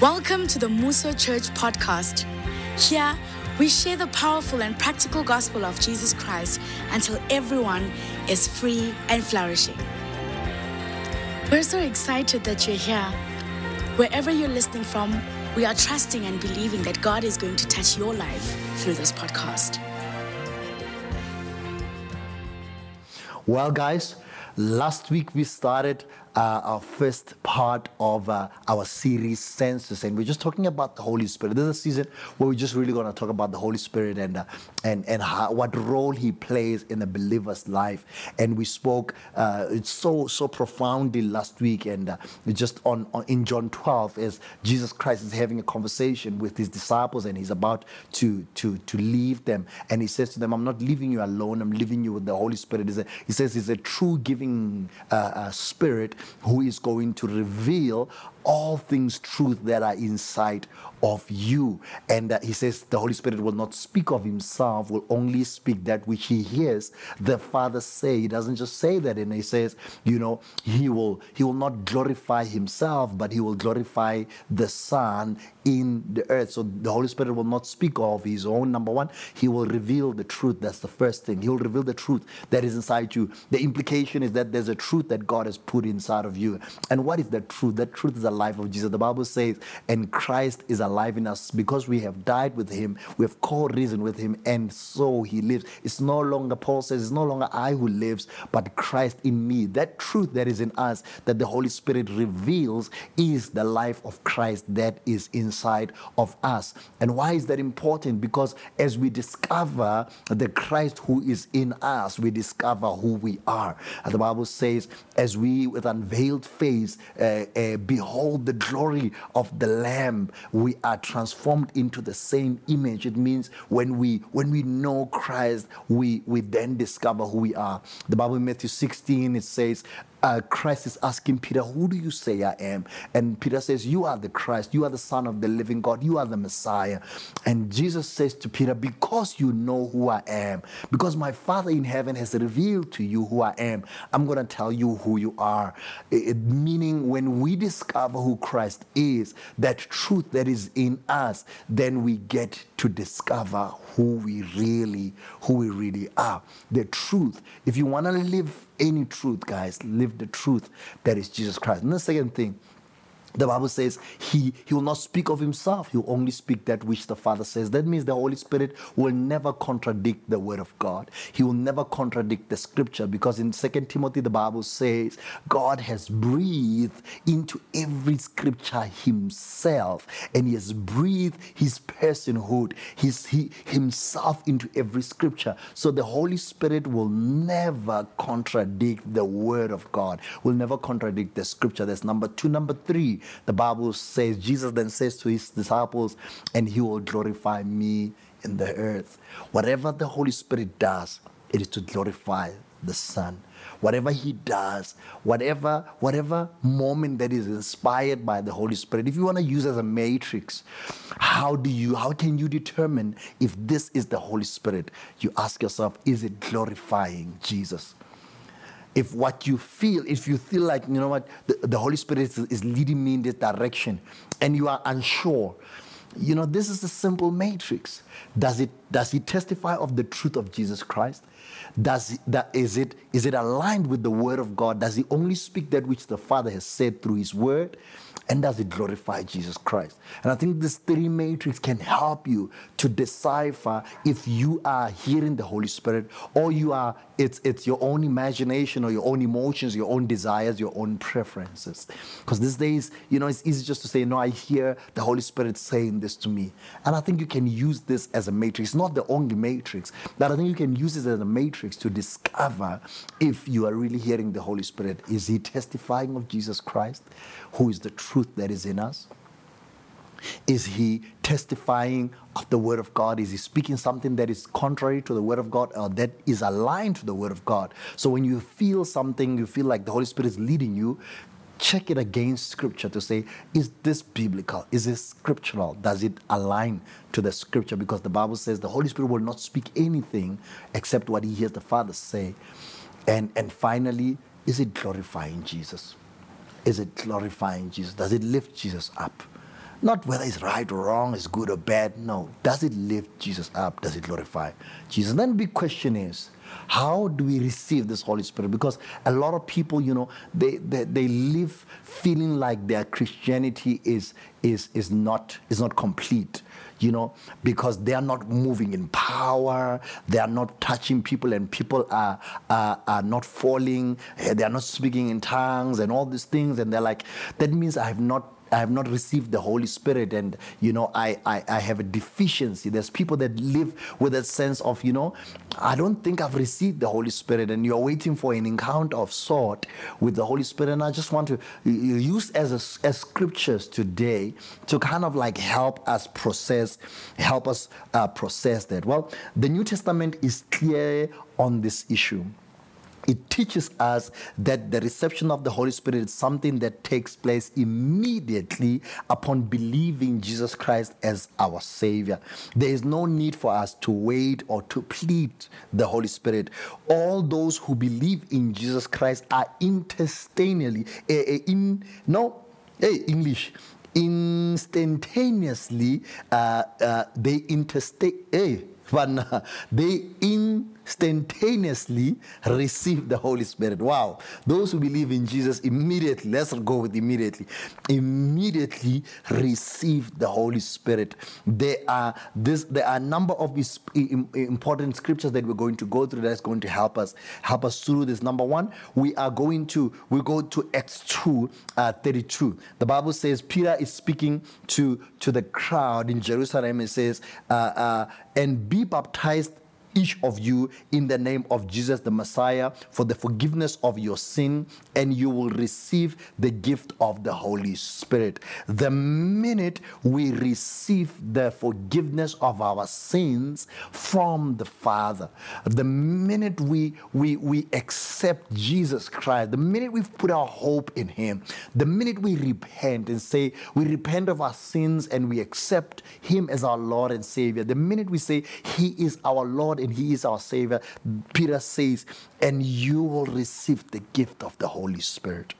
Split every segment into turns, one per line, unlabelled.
Welcome to the Muso Church podcast. Here, we share the powerful and practical gospel of Jesus Christ until everyone is free and flourishing. We're so excited that you're here. Wherever you're listening from, we are trusting and believing that God is going to touch your life through this podcast.
Well, guys, last week we started uh, our first part of uh, our series, Senses, and we're just talking about the Holy Spirit. This is a season where we're just really going to talk about the Holy Spirit and uh, and and how, what role He plays in a believer's life. And we spoke uh, it's so so profoundly last week, and uh, just on, on in John 12 as Jesus Christ is having a conversation with His disciples, and He's about to to to leave them, and He says to them, "I'm not leaving you alone. I'm leaving you with the Holy Spirit." He, he says He's a true giving uh, Spirit who is going to reveal all things truth that are inside of you. And uh, he says the Holy Spirit will not speak of himself, will only speak that which he hears the Father say. He doesn't just say that, and he says, you know, he will he will not glorify himself, but he will glorify the Son in the earth. So the Holy Spirit will not speak of his own. Number one, he will reveal the truth. That's the first thing. He will reveal the truth that is inside you. The implication is that there's a truth that God has put inside of you. And what is that truth? That truth is the life of Jesus. The Bible says, and Christ is alive in us because we have died with him, we have co-risen with him, and so he lives. It's no longer, Paul says, it's no longer I who lives, but Christ in me. That truth that is in us, that the Holy Spirit reveals, is the life of Christ that is inside of us. And why is that important? Because as we discover the Christ who is in us, we discover who we are. And the Bible says, as we with unveiled face uh, uh, behold the glory of the Lamb, we are transformed into the same image. It means when we when we know Christ, we we then discover who we are. The Bible in Matthew 16 it says, uh, Christ is asking Peter, Who do you say I am? And Peter says, You are the Christ. You are the Son of the living God. You are the Messiah. And Jesus says to Peter, Because you know who I am, because my Father in heaven has revealed to you who I am, I'm going to tell you who you are. It, meaning, when we discover who Christ is, that truth that is in us, then we get to discover who we really, who we really are. The truth. If you want to live any truth, guys. Live the truth that is Jesus Christ. And the second thing, the Bible says he, he will not speak of himself. He will only speak that which the Father says. That means the Holy Spirit will never contradict the Word of God. He will never contradict the Scripture because in 2 Timothy, the Bible says God has breathed into every Scripture Himself and He has breathed His personhood, his, he, Himself into every Scripture. So the Holy Spirit will never contradict the Word of God, will never contradict the Scripture. That's number two. Number three, the Bible says, Jesus then says to his disciples, and he will glorify me in the earth. Whatever the Holy Spirit does, it is to glorify the Son. Whatever he does, whatever whatever moment that is inspired by the Holy Spirit, if you want to use as a matrix, how do you how can you determine if this is the Holy Spirit? You ask yourself, is it glorifying Jesus? If what you feel, if you feel like, you know what, the, the Holy Spirit is, is leading me in this direction and you are unsure, you know, this is a simple matrix. Does it does it testify of the truth of Jesus Christ? Does that is it is it aligned with the word of God? Does he only speak that which the Father has said through his word? And does it glorify Jesus Christ? And I think this three matrix can help you to decipher if you are hearing the Holy Spirit or you are it's it's your own imagination or your own emotions, your own desires, your own preferences. Because these days, you know, it's easy just to say, No, I hear the Holy Spirit saying this to me. And I think you can use this as a matrix, not the only matrix, but I think you can use this as a matrix to discover if you are really hearing the Holy Spirit. Is he testifying of Jesus Christ, who is the truth that is in us? Is he testifying of the Word of God? Is he speaking something that is contrary to the Word of God or that is aligned to the Word of God? So when you feel something, you feel like the Holy Spirit is leading you, check it against Scripture to say, is this biblical? Is this scriptural? Does it align to the Scripture? Because the Bible says the Holy Spirit will not speak anything except what he hears the Father say. And, and finally, is it glorifying Jesus? Is it glorifying Jesus? Does it lift Jesus up? not whether it's right or wrong, it's good or bad. No. Does it lift Jesus up? Does it glorify Jesus? Then the big question is, how do we receive this Holy Spirit? Because a lot of people, you know, they, they, they live feeling like their Christianity is, is, is, not, is not complete you know, because they are not moving in power, they are not touching people, and people are, are, are not falling, they are not speaking in tongues, and all these things. And they're like, that means I have not I have not received the Holy Spirit, and you know, I, I, I have a deficiency. There's people that live with a sense of, you know, I don't think I've received the Holy Spirit, and you're waiting for an encounter of sort with the Holy Spirit. And I just want to use as a, as scriptures today to kind of like help us process, help us uh, process that. Well, the New Testament is clear on this issue it teaches us that the reception of the Holy Spirit is something that takes place immediately upon believing Jesus Christ as our Savior. There is no need for us to wait or to plead the Holy Spirit. All those who believe in Jesus Christ are instantaneously, uh, in no, hey, English, instantaneously, uh, uh, they interstate, hey, they in instantaneously receive the Holy Spirit. Wow. Those who believe in Jesus immediately, let's go with immediately, immediately receive the Holy Spirit. There are this there are a number of important scriptures that we're going to go through that's going to help us help us through this. Number one, we are going to we go to Acts 2 uh, 32. The Bible says Peter is speaking to to the crowd in Jerusalem. and says, uh, uh, and be baptized each of you in the name of Jesus the Messiah for the forgiveness of your sin, and you will receive the gift of the Holy Spirit. The minute we receive the forgiveness of our sins from the Father, the minute we, we, we accept Jesus Christ, the minute we've put our hope in Him, the minute we repent and say, we repent of our sins and we accept Him as our Lord and Savior, the minute we say, He is our Lord and He is our Savior, Peter says, and you will receive the gift of the Holy Spirit.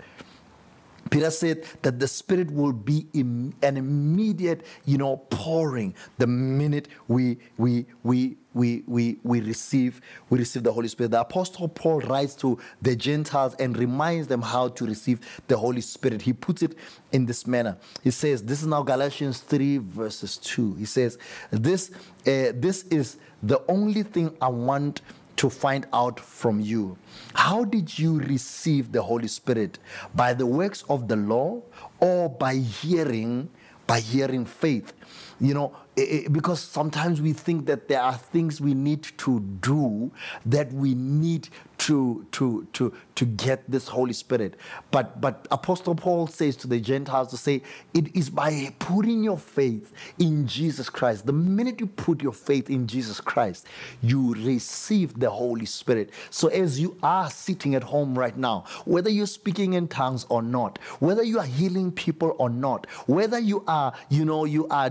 Peter said that the Spirit will be an immediate, you know, pouring the minute we we we we we we receive we receive the Holy Spirit. The Apostle Paul writes to the Gentiles and reminds them how to receive the Holy Spirit. He puts it in this manner. He says, "This is now Galatians three verses two. He says, "This uh, this is the only thing I want." To find out from you. How did you receive the Holy Spirit? By the works of the law or by hearing, by hearing faith? You know, because sometimes we think that there are things we need to do that we need to to to to get this Holy Spirit. But but Apostle Paul says to the Gentiles to say it is by putting your faith in Jesus Christ. The minute you put your faith in Jesus Christ, you receive the Holy Spirit. So as you are sitting at home right now, whether you're speaking in tongues or not, whether you are healing people or not, whether you are, you know, you are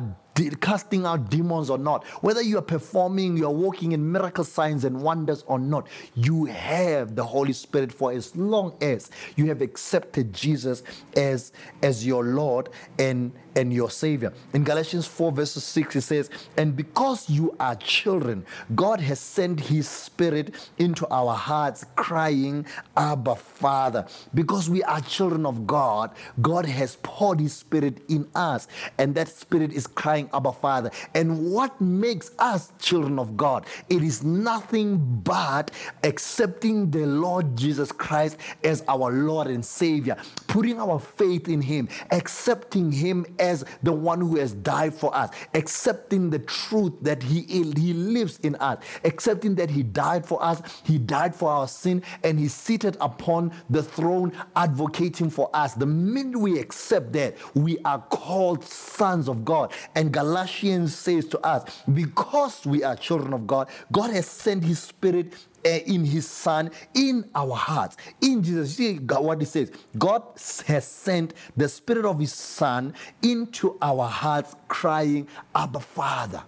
casting out demons or not, whether you are performing, you are walking in miracle signs and wonders or not, you have the Holy Spirit for as long as you have accepted Jesus as, as your Lord and, and your Savior. In Galatians 4, verses 6, it says, And because you are children, God has sent His Spirit into our hearts, crying, Abba, Father. Because we are children of God, God has poured His Spirit in us, and that Spirit is crying, Abba, Father. And what makes us children of God? It is nothing but accepting the Lord Jesus Christ as our Lord and Savior, putting our faith in Him, accepting Him as the one who has died for us, accepting the truth that He, he lives in us, accepting that He died for us, He died for our sin, and He's seated upon the throne advocating for us. The minute we accept that, we are called sons of God. And Galatians says to us, because we are children of God, God has sent His Spirit eh, in his son in our hearts in jesus see what he says god has sent the spirit of his son into our hearts crying abba father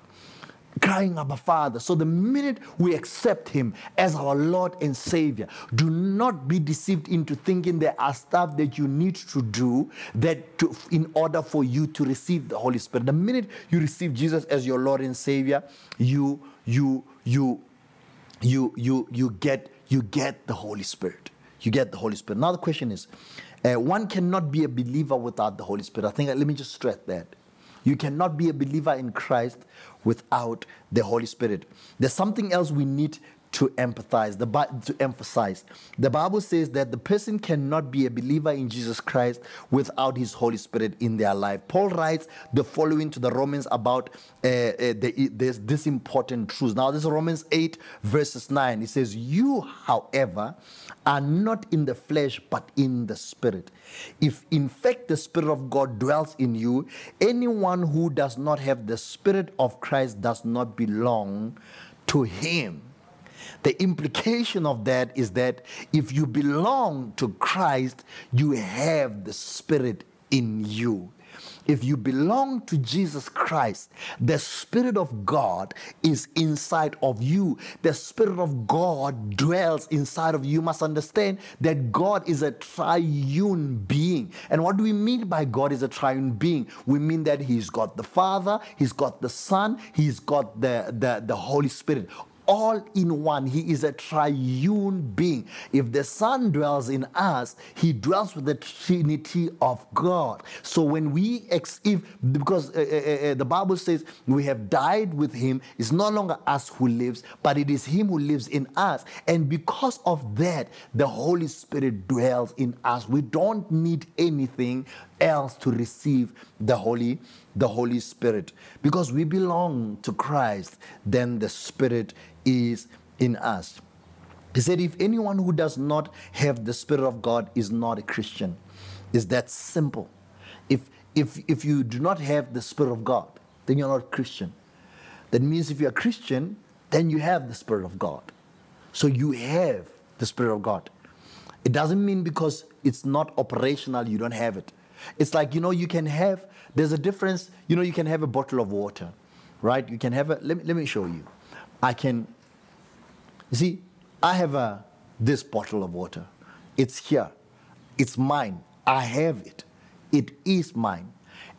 crying, Abba Father. So the minute we accept Him as our Lord and Savior, do not be deceived into thinking there are stuff that you need to do that to, in order for you to receive the Holy Spirit. The minute you receive Jesus as your Lord and Savior, you you you you you you get you get the Holy Spirit. You get the Holy Spirit. Now the question is, uh, one cannot be a believer without the Holy Spirit. I think let me just stress that. You cannot be a believer in Christ without the Holy Spirit. There's something else we need to empathize, the, to emphasize. The Bible says that the person cannot be a believer in Jesus Christ without His Holy Spirit in their life. Paul writes the following to the Romans about uh, uh, the, this, this important truth. Now, this is Romans 8, verses 9. It says, You, however, are not in the flesh, but in the Spirit. If in fact the Spirit of God dwells in you, anyone who does not have the Spirit of Christ does not belong to Him. The implication of that is that if you belong to Christ, you have the Spirit in you. If you belong to Jesus Christ, the Spirit of God is inside of you. The Spirit of God dwells inside of you. You must understand that God is a triune being. And what do we mean by God is a triune being? We mean that He's got the Father, He's got the Son, He's got the, the, the Holy Spirit all in one. He is a triune being. If the Son dwells in us, He dwells with the Trinity of God. So when we, ex- if because uh, uh, uh, the Bible says we have died with Him, it's no longer us who lives, but it is Him who lives in us. And because of that, the Holy Spirit dwells in us. We don't need anything else to receive the Holy the Holy Spirit. Because we belong to Christ, then the Spirit is in us. He said, If anyone who does not have the Spirit of God is not a Christian, is that simple. If, if, if you do not have the Spirit of God, then you're not a Christian. That means if you're a Christian, then you have the Spirit of God. So you have the Spirit of God. It doesn't mean because it's not operational, you don't have it. It's like, you know, you can have, there's a difference, you know, you can have a bottle of water, right? You can have a, let me, let me show you. I can, you see, I have a, this bottle of water. It's here. It's mine. I have it. It is mine.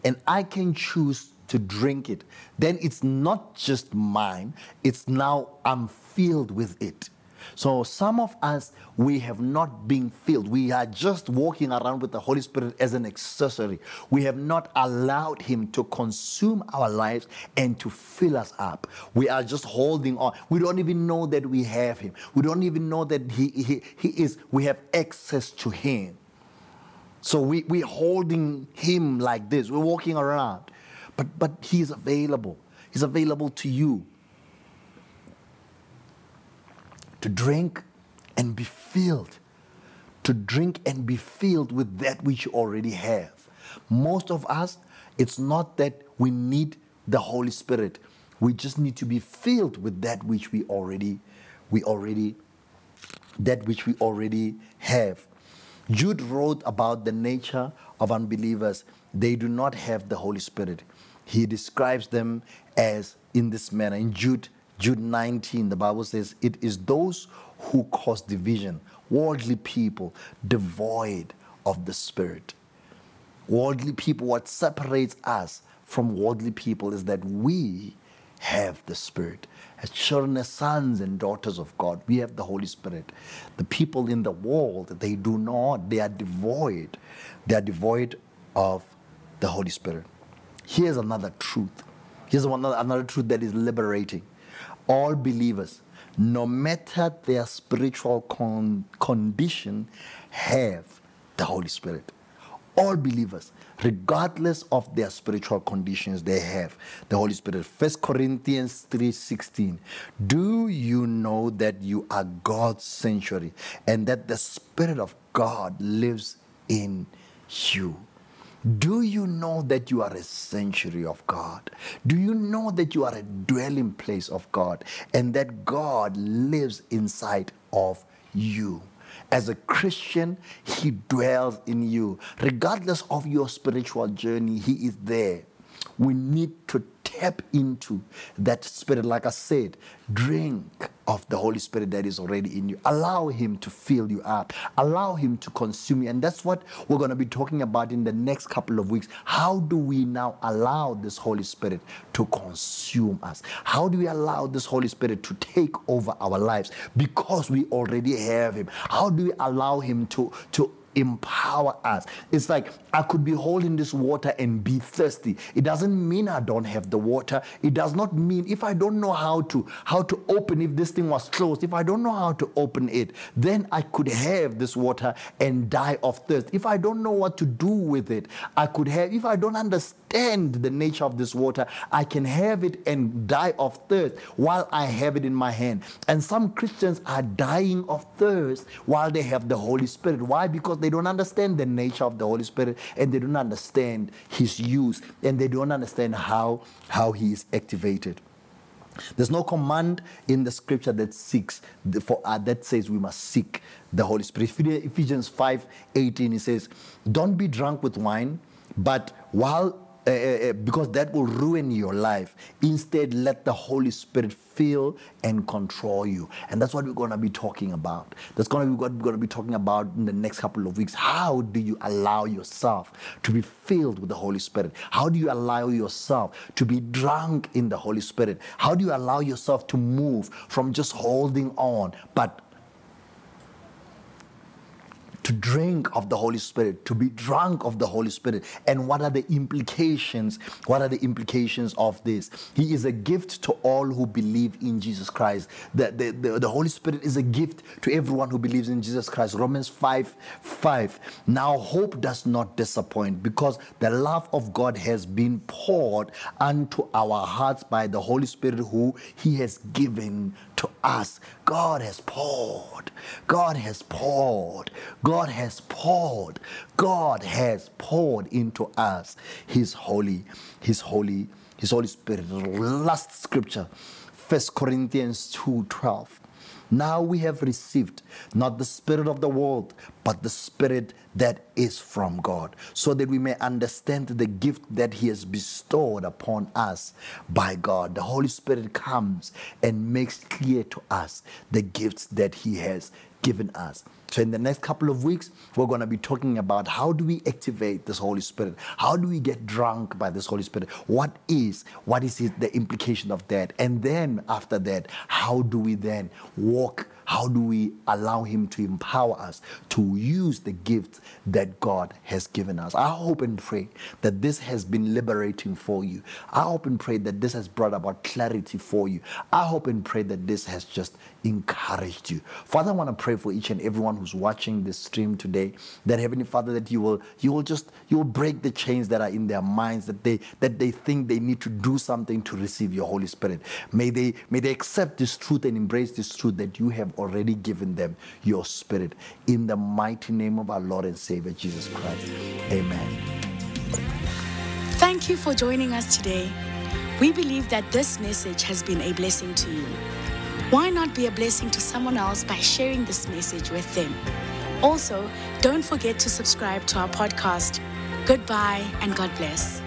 And I can choose to drink it. Then it's not just mine, it's now I'm filled with it. So some of us, we have not been filled. We are just walking around with the Holy Spirit as an accessory. We have not allowed Him to consume our lives and to fill us up. We are just holding on. We don't even know that we have Him. We don't even know that He, he, he is, we have access to Him. So we, we're holding Him like this. We're walking around. But, but He's available. He's available to you to drink and be filled. To drink and be filled with that which you already have. Most of us, it's not that we need the Holy Spirit. We just need to be filled with that which we already, we already, that which we already have. Jude wrote about the nature of unbelievers. They do not have the Holy Spirit. He describes them as in this manner. In Jude Jude 19, the Bible says, It is those who cause division, worldly people, devoid of the Spirit. Worldly people, what separates us from worldly people is that we have the Spirit. As children, as sons and daughters of God, we have the Holy Spirit. The people in the world, they do not, they are devoid. They are devoid of the Holy Spirit. Here's another truth. Here's another, another truth that is liberating all believers, no matter their spiritual con- condition, have the Holy Spirit. All believers, regardless of their spiritual conditions, they have the Holy Spirit. 1 Corinthians 3:16. Do you know that you are God's sanctuary and that the Spirit of God lives in you? Do you know that you are a sanctuary of God? Do you know that you are a dwelling place of God and that God lives inside of you? As a Christian, He dwells in you. Regardless of your spiritual journey, He is there. We need to tap into that spirit. Like I said, drink of the Holy Spirit that is already in you. Allow Him to fill you up. Allow Him to consume you. And that's what we're going to be talking about in the next couple of weeks. How do we now allow this Holy Spirit to consume us? How do we allow this Holy Spirit to take over our lives because we already have Him? How do we allow Him to, to empower us. It's like I could be holding this water and be thirsty. It doesn't mean I don't have the water. It does not mean if I don't know how to how to open if this thing was closed, if I don't know how to open it, then I could have this water and die of thirst. If I don't know what to do with it, I could have if I don't understand the nature of this water, I can have it and die of thirst while I have it in my hand. And some Christians are dying of thirst while they have the Holy Spirit. Why? Because they don't understand the nature of the Holy Spirit and they don't understand his use and they don't understand how, how he is activated. There's no command in the scripture that seeks for uh, that says we must seek the Holy Spirit. Ephesians 5 18, it says, Don't be drunk with wine, but while uh, because that will ruin your life. Instead, let the Holy Spirit fill and control you. And that's what we're going to be talking about. That's going to be what we're going to be talking about in the next couple of weeks. How do you allow yourself to be filled with the Holy Spirit? How do you allow yourself to be drunk in the Holy Spirit? How do you allow yourself to move from just holding on, but to drink of the Holy Spirit, to be drunk of the Holy Spirit. And what are the implications? What are the implications of this? He is a gift to all who believe in Jesus Christ. The, the, the, the Holy Spirit is a gift to everyone who believes in Jesus Christ. Romans 5 5. Now, hope does not disappoint because the love of God has been poured unto our hearts by the Holy Spirit who He has given to us. God has poured. God has poured. God has poured. God has poured into us His holy, His holy, His Holy Spirit. Last scripture, First Corinthians 2 12. Now we have received not the Spirit of the world, but the Spirit that is from God, so that we may understand the gift that He has bestowed upon us by God. The Holy Spirit comes and makes clear to us the gifts that He has given us. So, in the next couple of weeks, we're going to be talking about how do we activate this Holy Spirit? How do we get drunk by this Holy Spirit? What is what is the implication of that? And then after that, how do we then walk? How do we allow Him to empower us to use the gifts that God has given us? I hope and pray that this has been liberating for you. I hope and pray that this has brought about clarity for you. I hope and pray that this has just encouraged you. Father, I want to pray for each and everyone who's watching this stream today, that Heavenly Father, that you will you will just you will break the chains that are in their minds, that they that they think they need to do something to receive your Holy Spirit. May they may they accept this truth and embrace this truth that you have already given them your spirit. In the mighty name of our Lord and Savior Jesus Christ. Amen.
Thank you for joining us today. We believe that this message has been a blessing to you. Why not be a blessing to someone else by sharing this message with them? Also, don't forget to subscribe to our podcast. Goodbye and God bless.